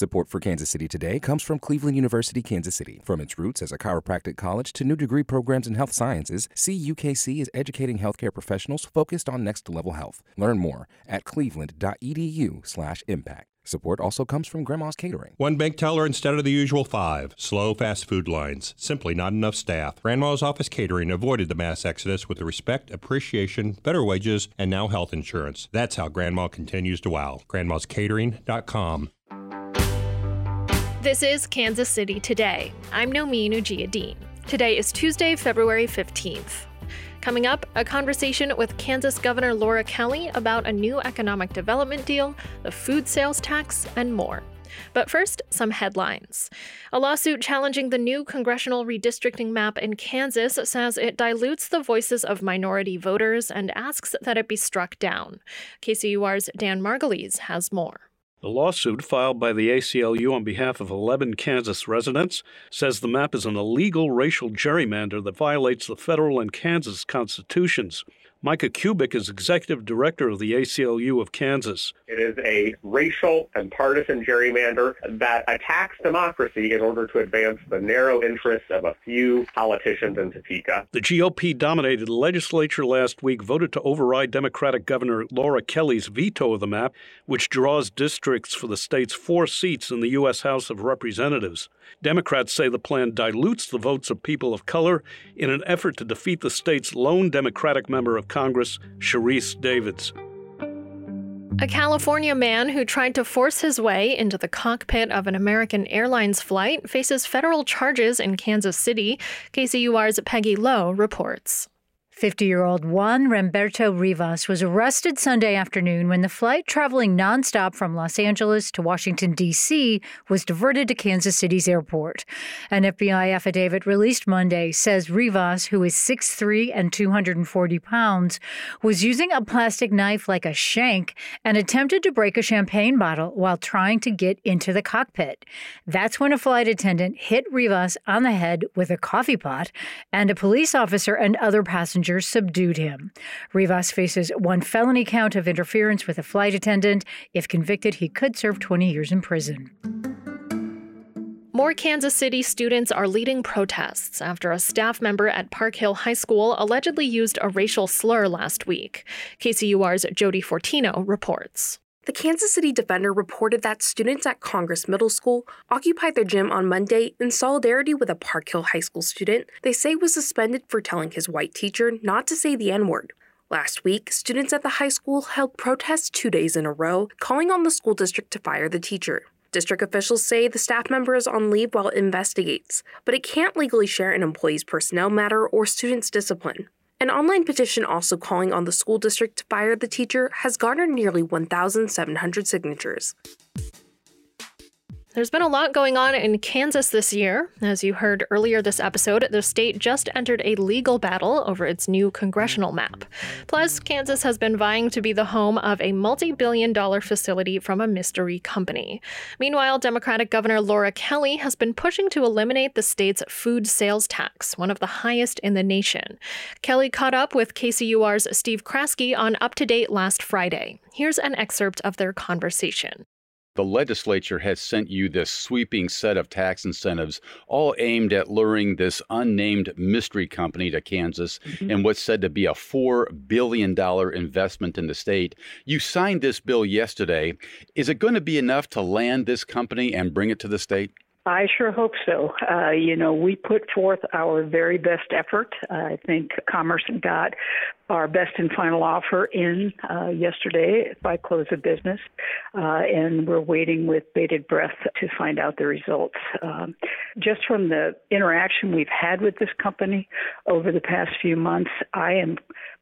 Support for Kansas City Today comes from Cleveland University, Kansas City. From its roots as a chiropractic college to new degree programs in health sciences, CUKC is educating healthcare professionals focused on next level health. Learn more at cleveland.edu/impact. Support also comes from Grandma's Catering. One bank teller instead of the usual five. Slow fast food lines. Simply not enough staff. Grandma's Office Catering avoided the mass exodus with respect, appreciation, better wages, and now health insurance. That's how Grandma continues to wow. Grandma'sCatering.com. This is Kansas City Today. I'm Nomin Ujiyediin. Today is Tuesday, February 15th. Coming up, a conversation with Kansas Governor Laura Kelly about a new economic development deal, the food sales tax, and more. But first, some headlines. A lawsuit challenging the new congressional redistricting map in Kansas says it dilutes the voices of minority voters and asks that it be struck down. KCUR's Dan Margolies has more. The lawsuit filed by the ACLU on behalf of 11 Kansas residents says the map is an illegal racial gerrymander that violates the federal and Kansas constitutions. Micah Kubik is executive director of the ACLU of Kansas. It is a racial and partisan gerrymander that attacks democracy in order to advance the narrow interests of a few politicians in Topeka. The GOP dominated legislature last week voted to override Democratic Governor Laura Kelly's veto of the map, which draws districts for the state's four seats in the U.S. House of Representatives. Democrats say the plan dilutes the votes of people of color in an effort to defeat the state's lone Democratic member of Congress, Sharice Davids. A California man who tried to force his way into the cockpit of an American Airlines flight faces federal charges in Kansas City. KCUR's Peggy Lowe reports. 50 year old Juan Remberto Rivas was arrested Sunday afternoon when the flight traveling nonstop from Los Angeles to Washington, D.C. was diverted to Kansas City's airport. An FBI affidavit released Monday says Rivas, who is 6'3 and 240 pounds, was using a plastic knife like a shank and attempted to break a champagne bottle while trying to get into the cockpit. That's when a flight attendant hit Rivas on the head with a coffee pot, and a police officer and other passengers passengers subdued him. Rivas faces one felony count of interference with a flight attendant. If convicted, he could serve 20 years in prison. More Kansas City students are leading protests after a staff member at Park Hill High School allegedly used a racial slur last week. KCUR's Jodi Fortino reports. The Kansas City Defender reported that students at Congress Middle School occupied their gym on Monday in solidarity with a Park Hill High School student they say was suspended for telling his white teacher not to say the N word. Last week, students at the high school held protests two days in a row, calling on the school district to fire the teacher. District officials say the staff member is on leave while it investigates, but it can't legally share an employee's personnel matter or student's discipline. An online petition also calling on the school district to fire the teacher has garnered nearly 1,700 signatures. There's been a lot going on in Kansas this year. As you heard earlier this episode, the state just entered a legal battle over its new congressional map. Plus, Kansas has been vying to be the home of a multi billion dollar facility from a mystery company. Meanwhile, Democratic Governor Laura Kelly has been pushing to eliminate the state's food sales tax, one of the highest in the nation. Kelly caught up with KCUR's Steve Kraske on Up to Date last Friday. Here's an excerpt of their conversation. The legislature has sent you this sweeping set of tax incentives, all aimed at luring this unnamed mystery company to Kansas mm-hmm. and what's said to be a $4 billion investment in the state. You signed this bill yesterday. Is it going to be enough to land this company and bring it to the state? I sure hope so. Uh, you know, we put forth our very best effort. I think Commerce got our best and final offer in uh, yesterday by close of business, uh, and we're waiting with bated breath to find out the results. Um, just from the interaction we've had with this company over the past few months, I am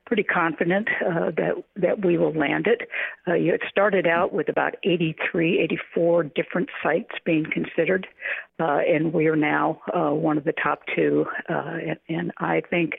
pretty confident uh, that that we will land it. Uh, it started out with about 83, 84 different sites being considered, uh, and we are now uh, one of the top two. Uh, and, and I think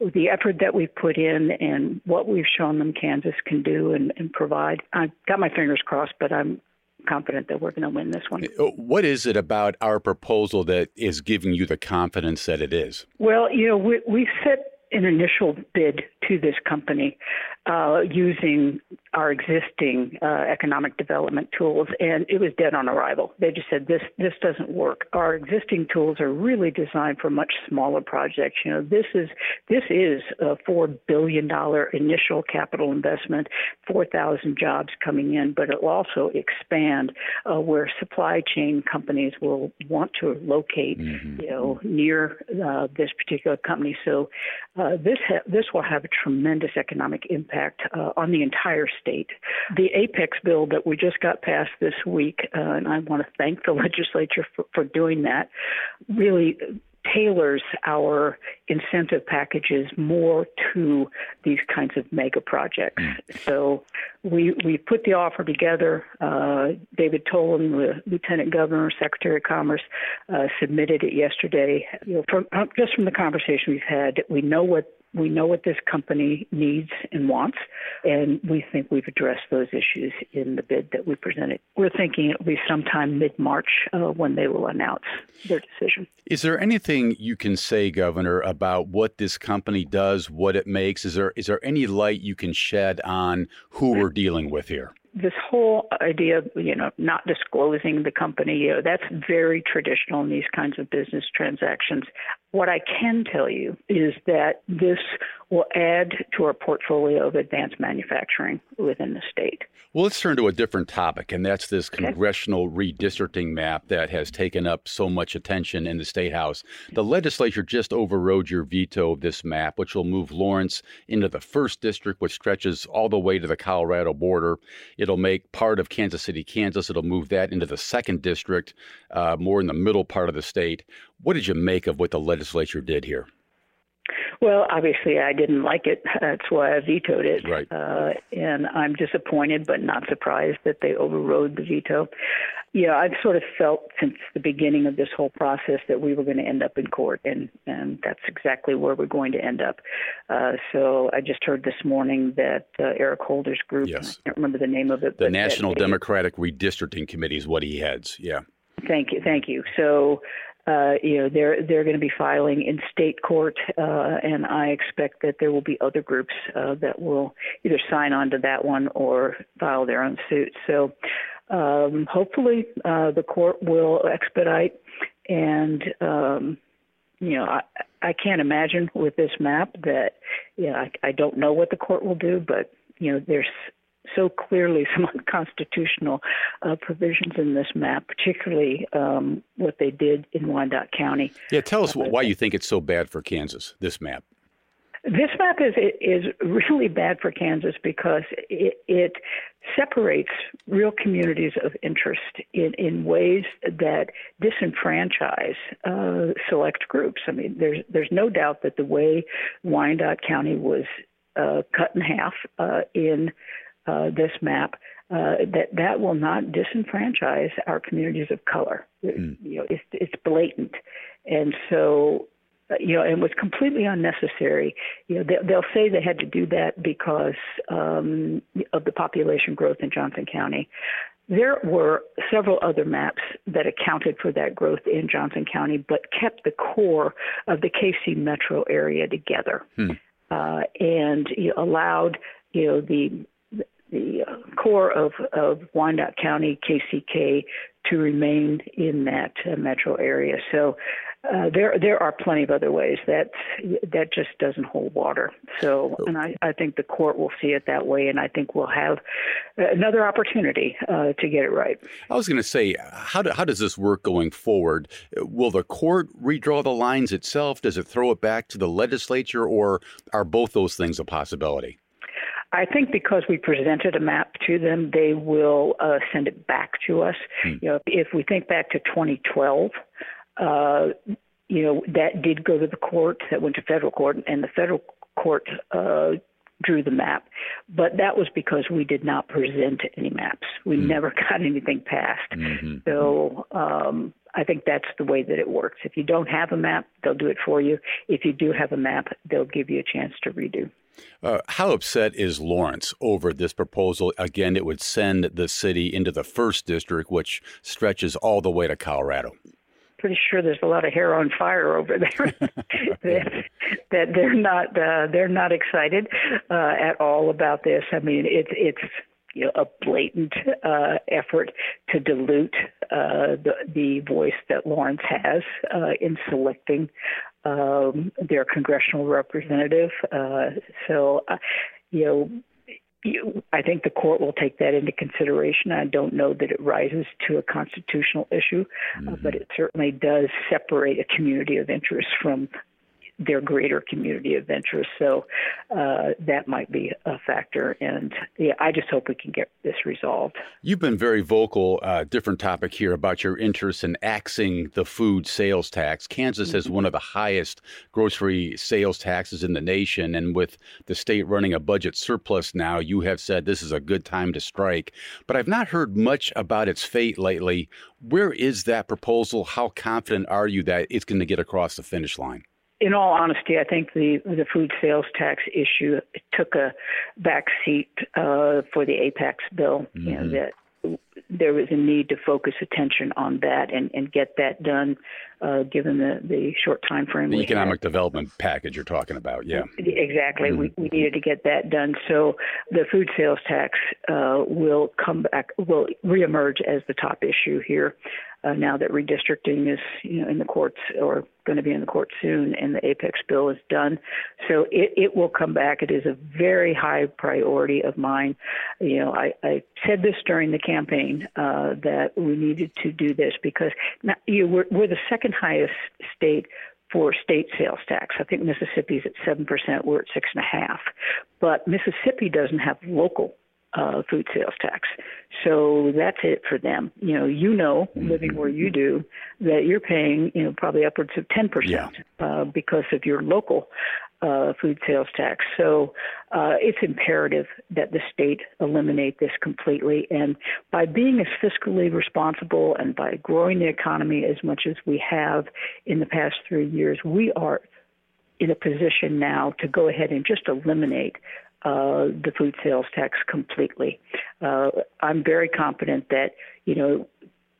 the effort that we've put in and what we've shown them Kansas can do and, and provide, I've got my fingers crossed, but I'm confident that we're going to win this one. Uh, what is it about our proposal that is giving you the confidence that it is? Well, you know, we, we set an initial bid to this company uh, using our existing uh, economic development tools, and it was dead on arrival. They just said this this doesn't work. Our existing tools are really designed for much smaller projects. You know, this is this is a four billion dollar initial capital investment, four thousand jobs coming in, but it will also expand uh, where supply chain companies will want to locate. Mm-hmm. You know, near uh, this particular company. So uh, this ha- this will have a tremendous economic impact uh, on the entire state. The Apex bill that we just got passed this week, uh, and I want to thank the legislature for, for doing that, really tailors our incentive packages more to these kinds of mega projects. Mm. So we we put the offer together. Uh, David Toland, the Lieutenant Governor, Secretary of Commerce, uh, submitted it yesterday. You know, from, just from the conversation we've had, we know what we know what this company needs and wants, and we think we've addressed those issues in the bid that we presented. We're thinking it'll be sometime mid March uh, when they will announce their decision. Is there anything you can say, Governor, about what this company does, what it makes? Is there is there any light you can shed on who we're dealing with here? this whole idea of you know not disclosing the company you know that's very traditional in these kinds of business transactions what i can tell you is that this will add to our portfolio of advanced manufacturing within the state well let's turn to a different topic and that's this okay. congressional redistricting map that has taken up so much attention in the state house the legislature just overrode your veto of this map which will move lawrence into the first district which stretches all the way to the colorado border It'll make part of Kansas City, Kansas. It'll move that into the second district, uh, more in the middle part of the state. What did you make of what the legislature did here? Well, obviously, I didn't like it. That's why I vetoed it. Right. Uh, and I'm disappointed, but not surprised that they overrode the veto. Yeah, I've sort of felt since the beginning of this whole process that we were going to end up in court, and and that's exactly where we're going to end up. Uh, so I just heard this morning that uh, Eric Holder's group, yes. I can't remember the name of it, the National Democratic Redistricting Committee is what he heads. Yeah. Thank you, thank you. So uh, you know they're they're going to be filing in state court, uh, and I expect that there will be other groups uh, that will either sign on to that one or file their own suit. So um, hopefully uh, the court will expedite, and um, you know I, I can't imagine with this map that you know I, I don't know what the court will do, but you know there's so clearly some unconstitutional uh, provisions in this map, particularly um, what they did in Wyandotte County. Yeah, tell us uh, why you think it's so bad for Kansas, this map. This map is is really bad for Kansas because it, it separates real communities of interest in, in ways that disenfranchise uh, select groups. I mean, there's there's no doubt that the way Wyandotte County was uh, cut in half uh, in uh, this map, uh, that that will not disenfranchise our communities of color. Mm. You know, it's it's blatant, and so uh, you know, and was completely unnecessary. You know, they, will say they had to do that because um, of the population growth in Johnson County. There were several other maps that accounted for that growth in Johnson County, but kept the core of the KC metro area together, hmm. uh, and you know, allowed you know the the uh, core of, of Wyandotte County, KCK, to remain in that uh, metro area. So uh, there there are plenty of other ways that that just doesn't hold water. So, and I, I think the court will see it that way, and I think we'll have another opportunity uh, to get it right. I was going to say, how do, how does this work going forward? Will the court redraw the lines itself? Does it throw it back to the legislature, or are both those things a possibility? I think because we presented a map to them, they will uh, send it back to us. Hmm. You know, if we think back to 2012, uh, you know that did go to the court, that went to federal court, and the federal court uh, drew the map. But that was because we did not present any maps. We hmm. never got anything passed. Mm-hmm. So um, I think that's the way that it works. If you don't have a map, they'll do it for you. If you do have a map, they'll give you a chance to redo. Uh, how upset is Lawrence over this proposal? Again, it would send the city into the first district, which stretches all the way to Colorado. pretty sure there's a lot of hair on fire over there. that, that they're not uh, they're not excited uh, at all about this. I mean, it's it's you know, a blatant uh, effort to dilute uh, the, the voice that Lawrence has uh, in selecting um, their congressional representative. Uh, so, uh, you know, you, I think the court will take that into consideration. I don't know that it rises to a constitutional issue, mm-hmm. uh, but it certainly does separate a community of interest from their greater community of interest. So uh, that might be a factor. And yeah, I just hope we can get this resolved. You've been very vocal, uh, different topic here, about your interest in axing the food sales tax. Kansas mm-hmm. has one of the highest grocery sales taxes in the nation. And with the state running a budget surplus now, you have said this is a good time to strike. But I've not heard much about its fate lately. Where is that proposal? How confident are you that it's going to get across the finish line? In all honesty, I think the the food sales tax issue took a back seat uh, for the Apex bill. Mm-hmm. You know, that there was a need to focus attention on that and, and get that done, uh, given the, the short time frame. The economic had. development package you're talking about, yeah. Exactly. Mm-hmm. We, we needed to get that done. So the food sales tax uh, will come back, will reemerge as the top issue here uh, now that redistricting is you know in the courts or going to be in the courts soon and the apex bill is done so it, it will come back it is a very high priority of mine you know i, I said this during the campaign uh, that we needed to do this because now, you know, we're, we're the second highest state for state sales tax. I think Mississippi's at seven percent. We're at six and a half, but Mississippi doesn't have local uh, food sales tax. So that's it for them. You know, you know, mm-hmm. living where you do, that you're paying, you know, probably upwards of 10% yeah. uh, because of your local uh, food sales tax. So uh, it's imperative that the state eliminate this completely. And by being as fiscally responsible and by growing the economy as much as we have in the past three years, we are in a position now to go ahead and just eliminate uh, the food sales tax completely. Uh, I'm very confident that you know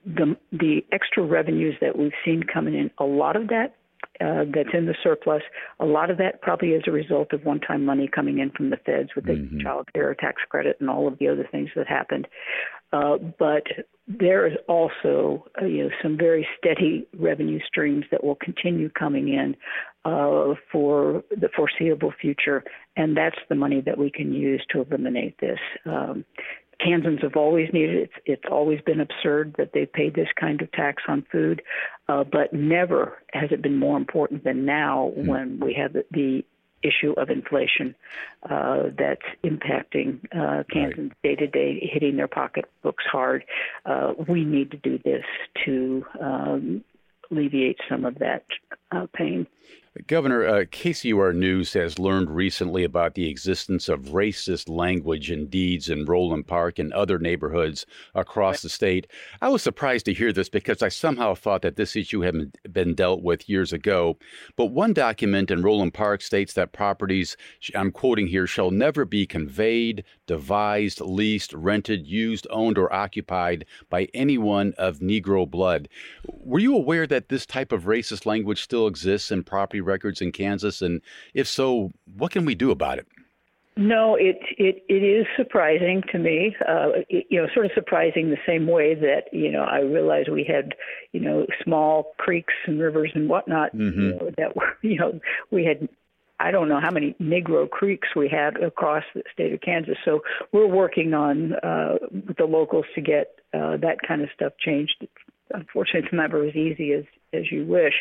the the extra revenues that we've seen coming in, a lot of that uh, that's in the surplus. A lot of that probably is a result of one-time money coming in from the feds with the mm-hmm. child care tax credit and all of the other things that happened. Uh, but there is also uh, you know some very steady revenue streams that will continue coming in uh, for the foreseeable future, and that's the money that we can use to eliminate this. Um, Kansans have always needed it. It's, it's always been absurd that they paid this kind of tax on food, uh, but never has it been more important than now mm. when we have the, the issue of inflation uh, that's impacting uh, Kansans day to day, hitting their pocketbooks hard. Uh, we need to do this to um, alleviate some of that uh, pain. Governor, uh, KCUR News has learned recently about the existence of racist language and deeds in Roeland Park and other neighborhoods across the state. I was surprised to hear this because I somehow thought that this issue had been dealt with years ago. But one document in Roeland Park states that properties, I'm quoting here, shall never be conveyed, devised, leased, rented, used, owned, or occupied by anyone of Negro blood. Were you aware that this type of racist language still exists in property records in Kansas? And if so, what can we do about it? No, it it it is surprising to me. Uh, it, you know, sort of surprising the same way that you know I realized we had you know small creeks and rivers and whatnot mm-hmm. you know, that were you know we had I don't know how many Negro creeks we had across the state of Kansas. So we're working on uh, with the locals to get uh, that kind of stuff changed. Unfortunately, it's never as easy as as you wish.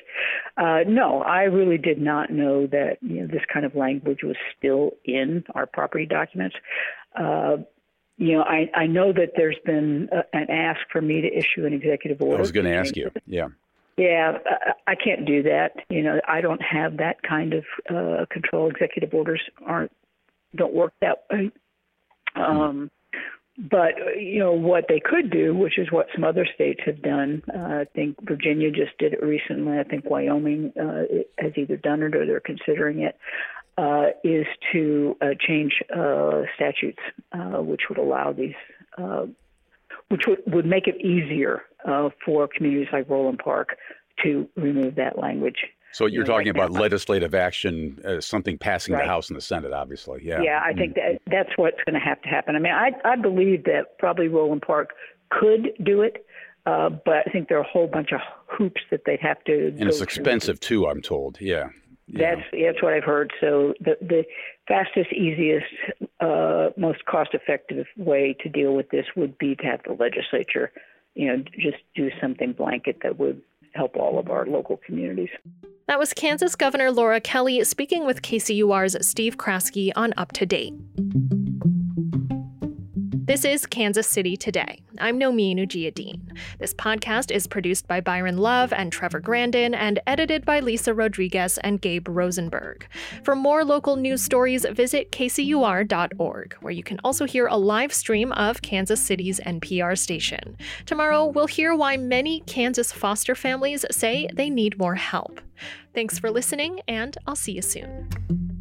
Uh, no, I really did not know that you know, this kind of language was still in our property documents. Uh, you know, I, I know that there's been a, an ask for me to issue an executive order. I was going to ask you. Yeah. Yeah, I can't do that. You know, I don't have that kind of uh, control. Executive orders aren't don't work that way. Um, but you know what they could do, which is what some other states have done. Uh, I think Virginia just did it recently. I think Wyoming uh, has either done it or they're considering it. Uh, is to uh, change uh, statutes, uh, which would allow these, uh, which would, would make it easier uh, for communities like Roeland Park to remove that language. So you're you know, talking about legislative action, uh, something passing Right. the House and the Senate, obviously. Yeah. Yeah, I think Mm. that that's what's going to have to happen. I mean, I I believe that probably Roeland Park could do it, uh, but I think there are a whole bunch of hoops that they'd have to. And it's go through. expensive too, I'm told. Yeah. Yeah. That's that's what I've heard. So the the fastest, easiest, uh, most cost-effective way to deal with this would be to have the legislature, you know, just do something blanket that would help all of our local communities. That was Kansas Governor Laura Kelly speaking with KCUR's Steve Kraske on Up to Date. This is Kansas City Today. I'm Nomin Ujiyediin. This podcast is produced by Byron Love and Trevor Grandin and edited by Lisa Rodriguez and Gabe Rosenberg. For more local news stories, visit kcur.org, where you can also hear a live stream of Kansas City's NPR station. Tomorrow, we'll hear why many Kansas foster families say they need more help. Thanks for listening, and I'll see you soon.